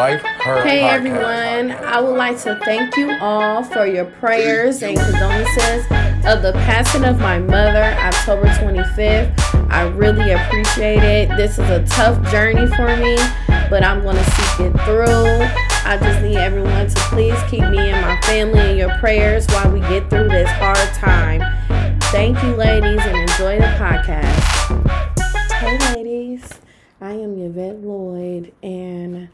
Life Her Hey Podcast. everyone, I would like to thank you all for your prayers and condolences of the passing of my mother October 25th. I really appreciate it. This is a tough journey for me, but I'm going to seek it through. I just need everyone to please keep me and my family in your prayers while we get through this hard time. Thank you, ladies, and enjoy the podcast. Hey, ladies. I am Yvette Lloyd, and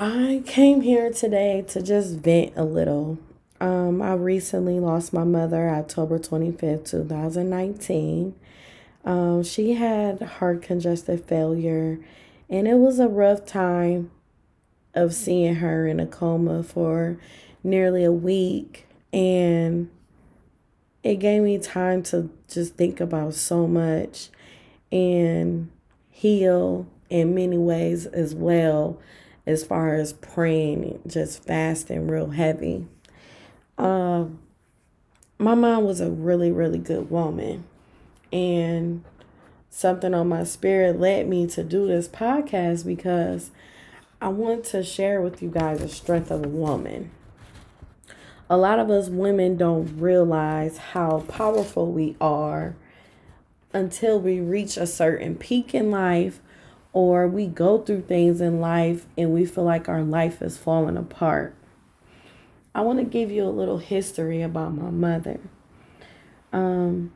I came here today to just vent a little. Um, I recently lost my mother October 25th, 2019. Um, she had heart congestive failure, and it was a rough time of seeing her in a coma for nearly a week. And it gave me time to just think about so much and heal in many ways as well as far as praying just fasting real heavy. Um my mom was a really really good woman. And something on my spirit led me to do this podcast because i want to share with you guys the strength of a woman. A lot of us women don't realize how powerful we are until we reach a certain peak in life or we go through things in life and we feel like our life is falling apart. I want to give you a little history about my mother. Um,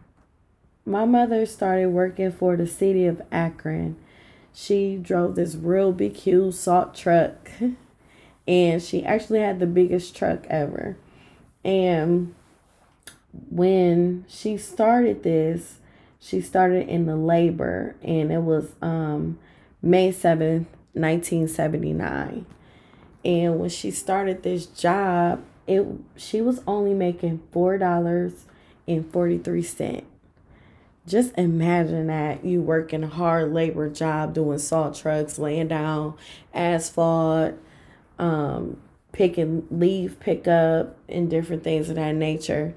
my mother started working for the city of Akron. She drove this real big, huge salt truck, and she actually had the biggest truck ever. And when she started this, she started in the labor, and it was um, May 7th, 1979. And when she started this job, it she was only making four dollars and 43 cents. Just imagine that you working a hard labor job doing salt trucks, laying down asphalt, um, picking leaf pickup and different things of that nature.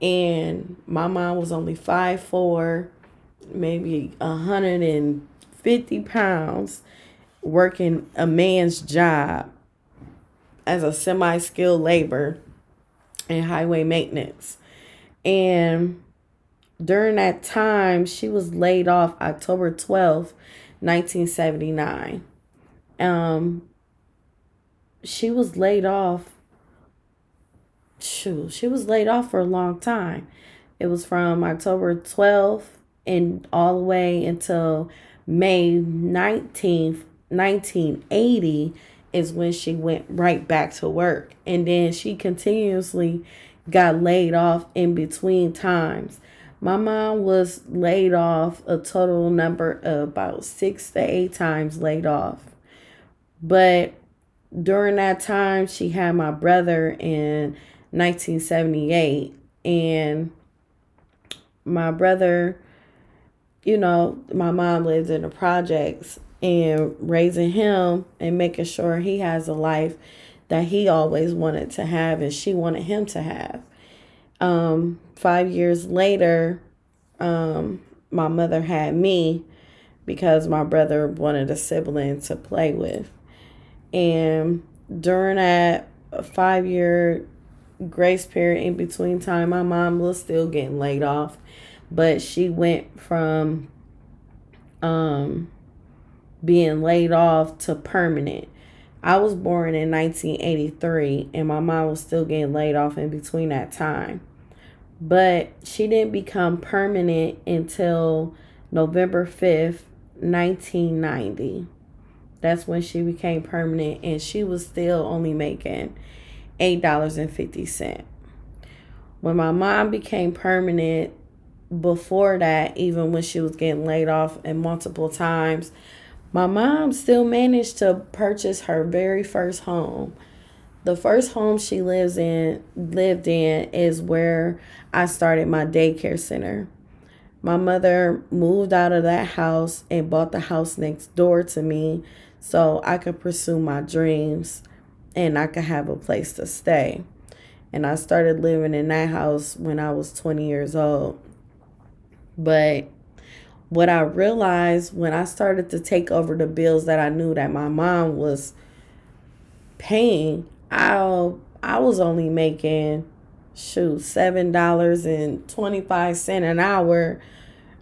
And my mom was only five four, maybe a hundred and 50 pounds working a man's job as a semi skilled labor and highway maintenance. And during that time, she was laid off October 12th, 1979. Um, she was laid off. Shoot, she was laid off for a long time. It was from October 12th and all the way until May 19th, 1980 is when she went right back to work. And then she continuously got laid off in between times. My mom was laid off a total number of about six to eight times laid off. But during that time, she had my brother in 1978. And my brother you know, my mom lives in the projects and raising him and making sure he has a life that he always wanted to have and she wanted him to have. Um, five years later, um, my mother had me because my brother wanted a sibling to play with. And during that five year grace period in between time, my mom was still getting laid off but she went from um being laid off to permanent. I was born in 1983 and my mom was still getting laid off in between that time. But she didn't become permanent until November 5th, 1990. That's when she became permanent and she was still only making $8.50. When my mom became permanent, before that, even when she was getting laid off and multiple times, my mom still managed to purchase her very first home. The first home she lives in lived in is where I started my daycare center. My mother moved out of that house and bought the house next door to me so I could pursue my dreams and I could have a place to stay. And I started living in that house when I was 20 years old. But what I realized when I started to take over the bills that I knew that my mom was paying, I I was only making shoot seven dollars and twenty five cent an hour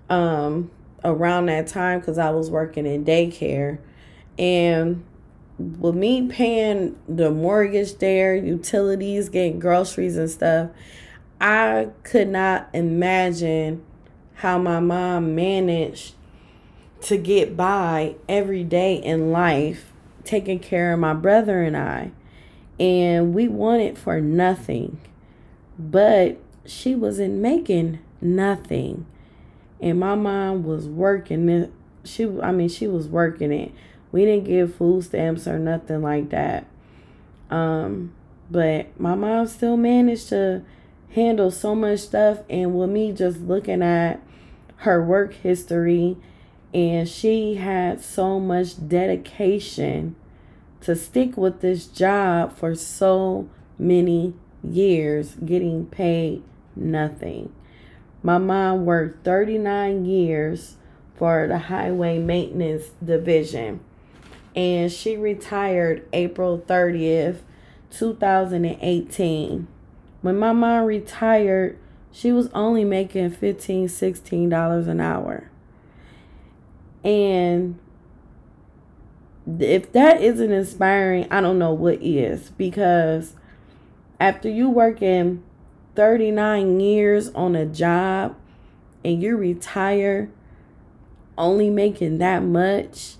um around that time because I was working in daycare. And with me paying the mortgage there, utilities, getting groceries and stuff, I could not imagine how my mom managed to get by every day in life, taking care of my brother and I. And we wanted for nothing. But she wasn't making nothing. And my mom was working it. She I mean she was working it. We didn't give food stamps or nothing like that. Um, but my mom still managed to handle so much stuff and with me just looking at her work history and she had so much dedication to stick with this job for so many years getting paid nothing. My mom worked 39 years for the highway maintenance division and she retired April 30th, 2018. When my mom retired, she was only making 15 $16 an hour. And if that isn't inspiring, I don't know what is because after you working 39 years on a job and you retire only making that much,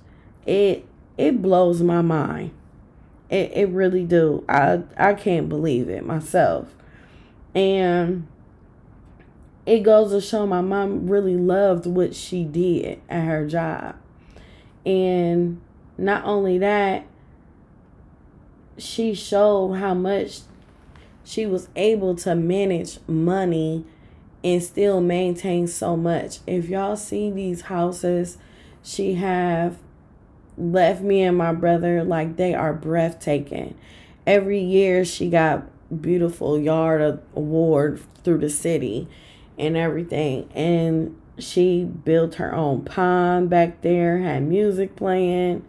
it it blows my mind. It it really do. I I can't believe it myself. And it goes to show my mom really loved what she did at her job. And not only that, she showed how much she was able to manage money and still maintain so much. If y'all see these houses she have left me and my brother like they are breathtaking. Every year she got beautiful yard award through the city and everything. And she built her own pond back there had music playing.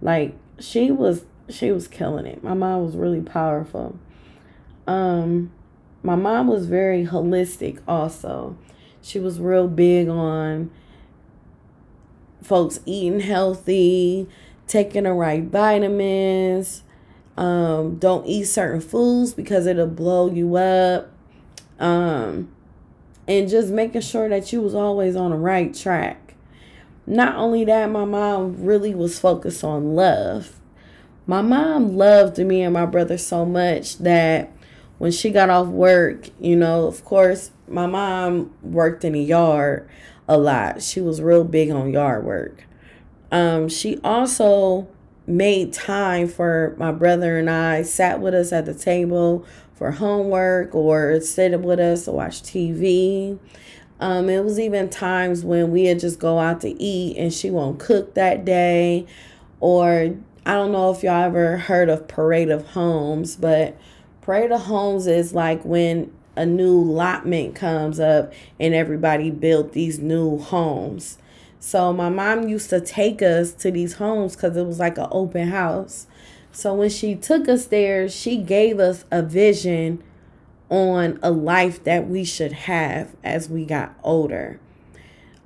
Like she was she was killing it. My mom was really powerful. Um my mom was very holistic also. She was real big on folks eating healthy taking the right vitamins um, don't eat certain foods because it'll blow you up. Um, and just making sure that you was always on the right track. Not only that, my mom really was focused on love. My mom loved me and my brother so much that when she got off work, you know, of course, my mom worked in the yard a lot. She was real big on yard work. Um, she also made time for my brother and I, sat with us at the table for homework or stayed with us to watch TV. Um, it was even times when we had just go out to eat and she won't cook that day. Or I don't know if y'all ever heard of Parade of Homes, but Parade of Homes is like when a new allotment comes up and everybody built these new homes. So my mom used to take us to these homes because it was like an open house. So when she took us there, she gave us a vision on a life that we should have as we got older.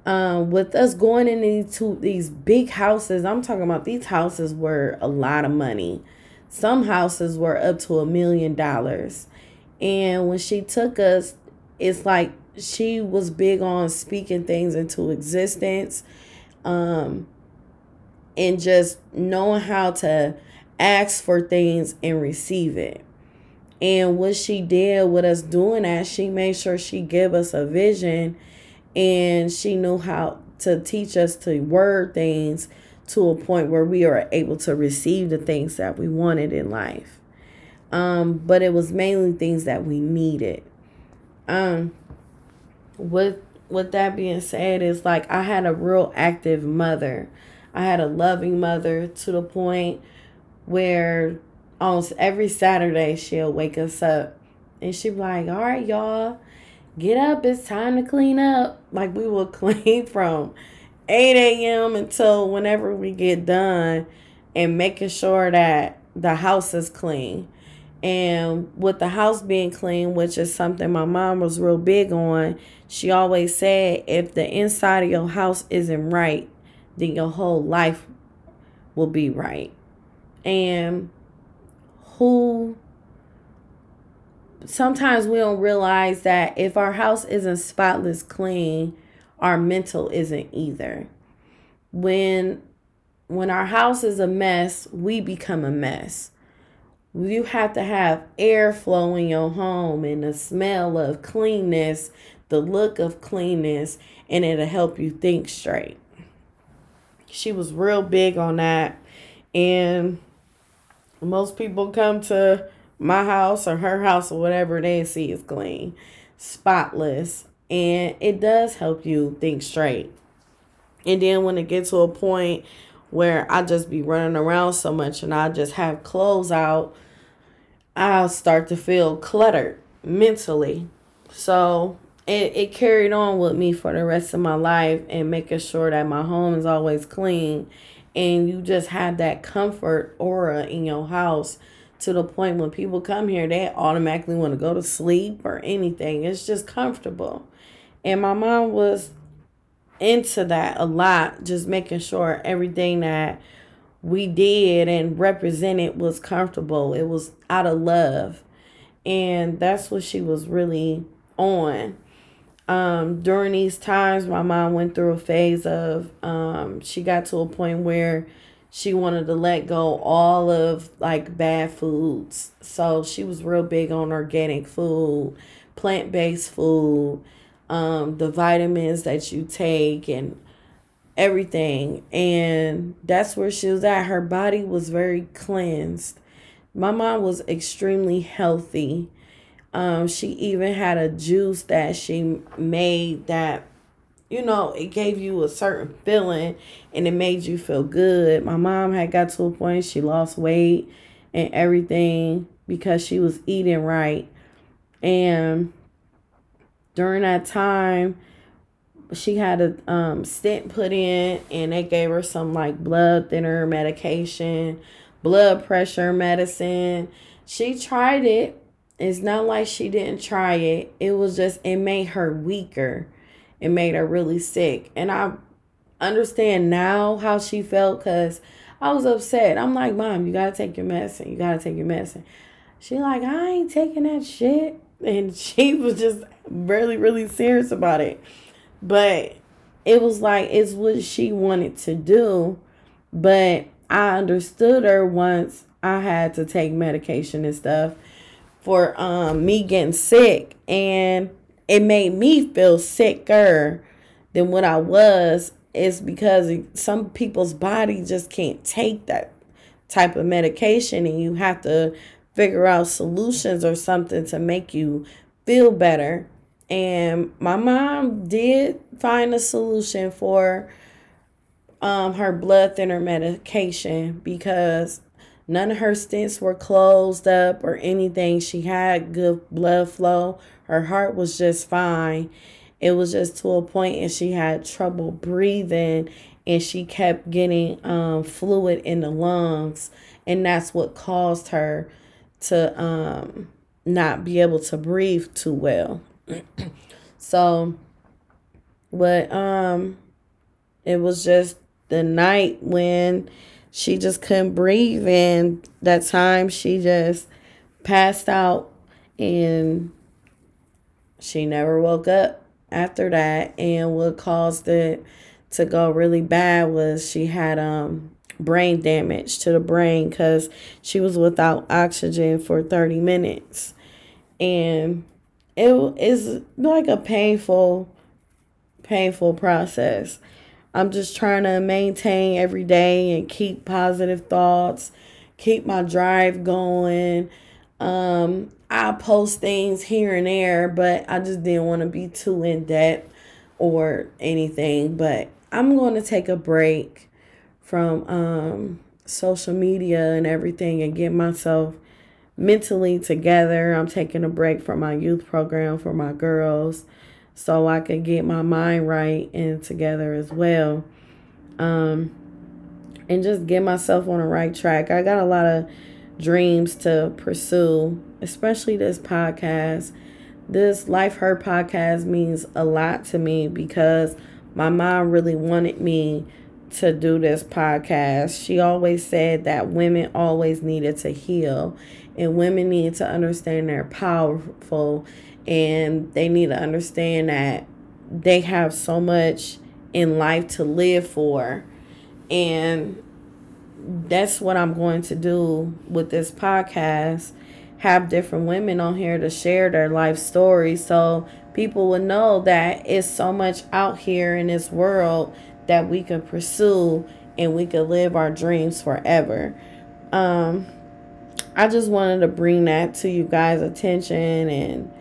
Um, with us going into these big houses, I'm talking about these houses were a lot of money. Some houses were up to a million dollars. And when she took us, it's like she was big on speaking things into existence um and just knowing how to ask for things and receive it. And what she did with us doing that she made sure she gave us a vision and she knew how to teach us to word things to a point where we are able to receive the things that we wanted in life. Um but it was mainly things that we needed. Um with with that being said is like I had a real active mother. I had a loving mother to the point where almost every Saturday she'll wake us up and she'd be like, All right, y'all, get up, it's time to clean up. Like we will clean from 8 a.m. until whenever we get done and making sure that the house is clean. And with the house being clean, which is something my mom was real big on, she always said if the inside of your house isn't right, then your whole life will be right. And who sometimes we don't realize that if our house isn't spotless clean, our mental isn't either. When when our house is a mess, we become a mess. You have to have airflow in your home and the smell of cleanness, the look of cleanness, and it'll help you think straight. She was real big on that. And most people come to my house or her house or whatever they see is clean, spotless, and it does help you think straight. And then when it gets to a point where I just be running around so much and I just have clothes out, I'll start to feel cluttered mentally. So it, it carried on with me for the rest of my life and making sure that my home is always clean and you just have that comfort aura in your house to the point when people come here they automatically want to go to sleep or anything it's just comfortable and my mom was into that a lot, just making sure everything that we did and represented was comfortable. It was out of love. And that's what she was really on. Um, during these times, my mom went through a phase of, um, she got to a point where she wanted to let go all of like bad foods. So she was real big on organic food, plant based food, um, the vitamins that you take and everything. And that's where she was at. Her body was very cleansed. My mom was extremely healthy. Um, she even had a juice that she made that, you know, it gave you a certain feeling and it made you feel good. My mom had got to a point she lost weight and everything because she was eating right. And during that time she had a um, stent put in and they gave her some like blood thinner medication blood pressure medicine she tried it it's not like she didn't try it. It was just it made her weaker. It made her really sick. And i understand now how she felt because i was upset. I'm like mom you gotta take your medicine. You gotta take your medicine. She like i ain't taking that shit. And she was just really really serious about it. But it was like it's what she wanted to do. But i understood her once i had to take medication and stuff for um me getting sick and it made me feel sicker than what i was is because some people's body just can't take that type of medication and you have to figure out solutions or something to make you feel better. And my mom did find a solution for um, her blood thinner medication because none of her stents were closed up or anything. She had good blood flow. Her heart was just fine. It was just to a point and she had trouble breathing and she kept getting um, fluid in the lungs and that's what caused her to um not be able to breathe too well. so but um it was just the night when she just couldn't breathe and that time she just passed out and she never woke up after that and what caused it to go really bad was she had um brain damage to the brain because she was without oxygen for 30 minutes. And it is like a painful, painful process. I'm just trying to maintain every day and keep positive thoughts, keep my drive going. Um, I post things here and there, but I just didn't want to be too in depth or anything. But I'm going to take a break from um, social media and everything and get myself mentally together. I'm taking a break from my youth program for my girls so I could get my mind right and together as well. Um, and just get myself on the right track. I got a lot of dreams to pursue, especially this podcast. This Life Hurt podcast means a lot to me because my mom really wanted me to do this podcast. She always said that women always needed to heal and women need to understand they're powerful and they need to understand that they have so much in life to live for. And that's what I'm going to do with this podcast. Have different women on here to share their life stories so people will know that it's so much out here in this world that we can pursue and we can live our dreams forever. Um, I just wanted to bring that to you guys' attention and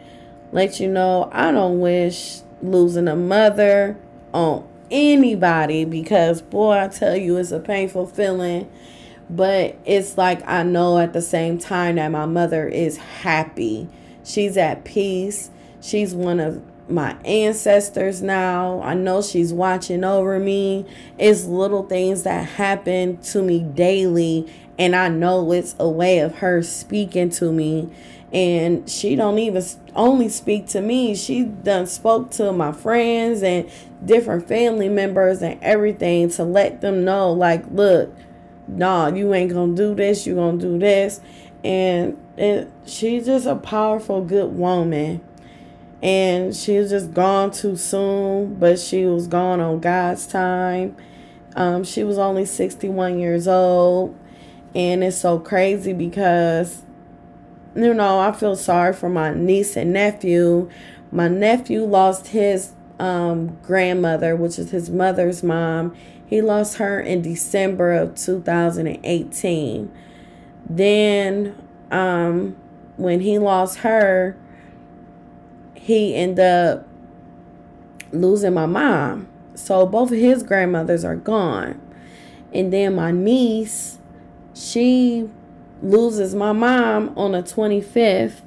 let you know I don't wish losing a mother on anybody because boy I tell you it's a painful feeling but it's like I know at the same time that my mother is happy. She's at peace. She's one of my ancestors now. I know she's watching over me. It's little things that happen to me daily and I know it's a way of her speaking to me and she don't even only speak to me. She done spoke to my friends and different family members and everything to let them know like look nah you ain't gonna do this you gonna do this. And it, she's just a powerful good woman. And she was just gone too soon but she was gone on god's time. Um, she was only 61 years old. And it's so crazy because you know, I feel sorry for my niece and nephew. My nephew lost his um, grandmother, which is his mother's mom. He lost her in December of 2018. Then, um, when he lost her, he ended up losing my mom. So both of his grandmothers are gone. And then my niece, she loses my mom on the 25th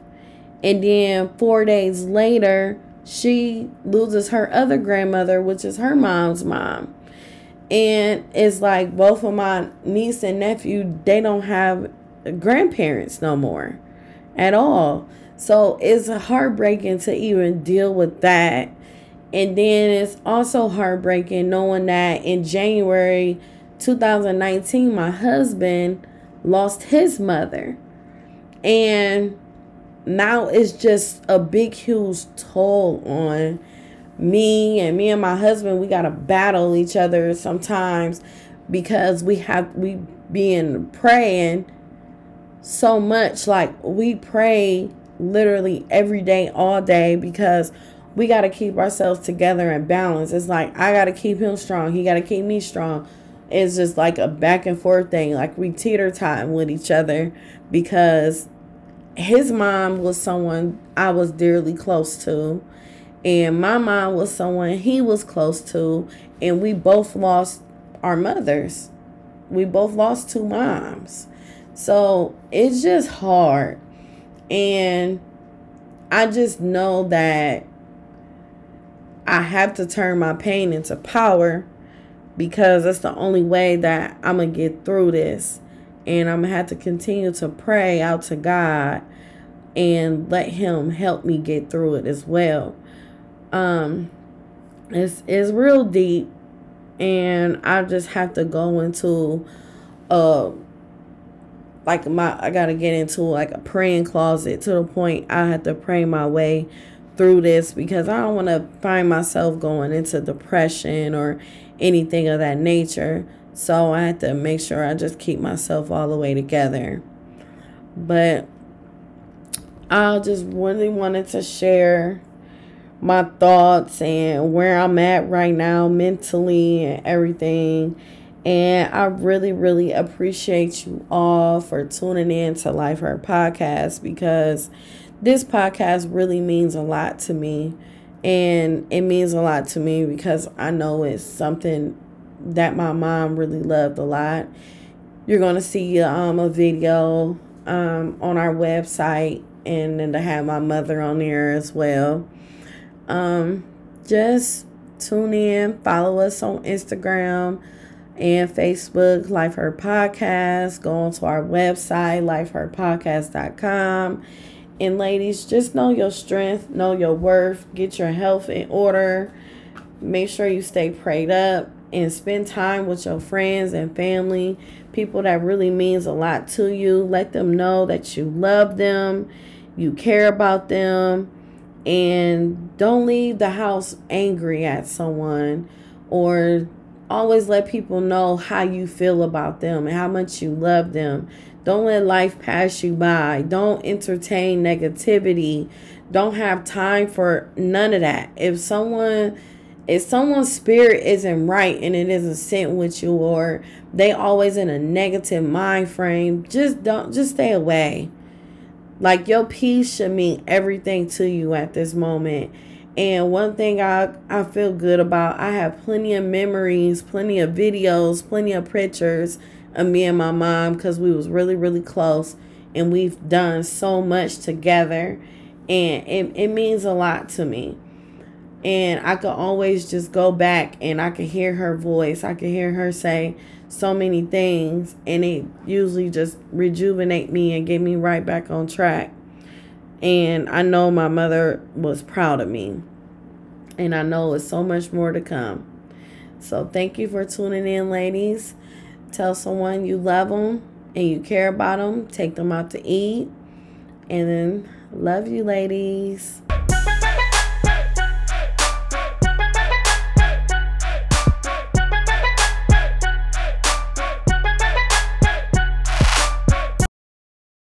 and then 4 days later she loses her other grandmother which is her mom's mom. And it's like both of my niece and nephew they don't have grandparents no more at all. So it's heartbreaking to even deal with that. And then it's also heartbreaking knowing that in January 2019 my husband lost his mother. And now it's just a big, huge toll on me and me and my husband. We got to battle each other sometimes because we have, we been praying so much. Like we pray literally every day, all day because we got to keep ourselves together and balance. It's like I got to keep him strong. He got to keep me strong it's just like a back and forth thing. Like we teeter time with each other because his mom was someone I was dearly close to, and my mom was someone he was close to, and we both lost our mothers. We both lost two moms. So it's just hard. And I just know that I have to turn my pain into power because that's the only way that I'm going to get through this. And I'm going to have to continue to pray out to God and let him help me get through it as well. Um it's it's real deep and I just have to go into uh like my I got to get into like a praying closet to the point I have to pray my way through this because I don't want to find myself going into depression or anything of that nature. So I had to make sure I just keep myself all the way together. But I just really wanted to share my thoughts and where I'm at right now mentally and everything. And I really, really appreciate you all for tuning in to Life Hurt Podcast because this podcast really means a lot to me. And it means a lot to me because I know it's something that my mom really loved a lot. You're going to see um, a video um, on our website and then to have my mother on there as well. Um, just tune in, follow us on Instagram and Facebook, Life Her Podcast. Go onto our website, lifeherpodcast.com. And ladies, just know your strength, know your worth, get your health in order. Make sure you stay prayed up and spend time with your friends and family, people that really means a lot to you. Let them know that you love them, you care about them, and don't leave the house angry at someone or always let people know how you feel about them and how much you love them. Don't let life pass you by. Don't entertain negativity. Don't have time for none of that. If someone if someone's spirit isn't right and it isn't sent with you or they always in a negative mind frame, just don't just stay away. Like your peace should mean everything to you at this moment. And one thing I, I feel good about, I have plenty of memories, plenty of videos, plenty of pictures of me and my mom because we was really, really close and we've done so much together. And it, it means a lot to me. And I could always just go back and I could hear her voice. I could hear her say so many things and it usually just rejuvenate me and get me right back on track. And I know my mother was proud of me. And I know it's so much more to come. So thank you for tuning in, ladies. Tell someone you love them and you care about them. Take them out to eat. And then love you, ladies.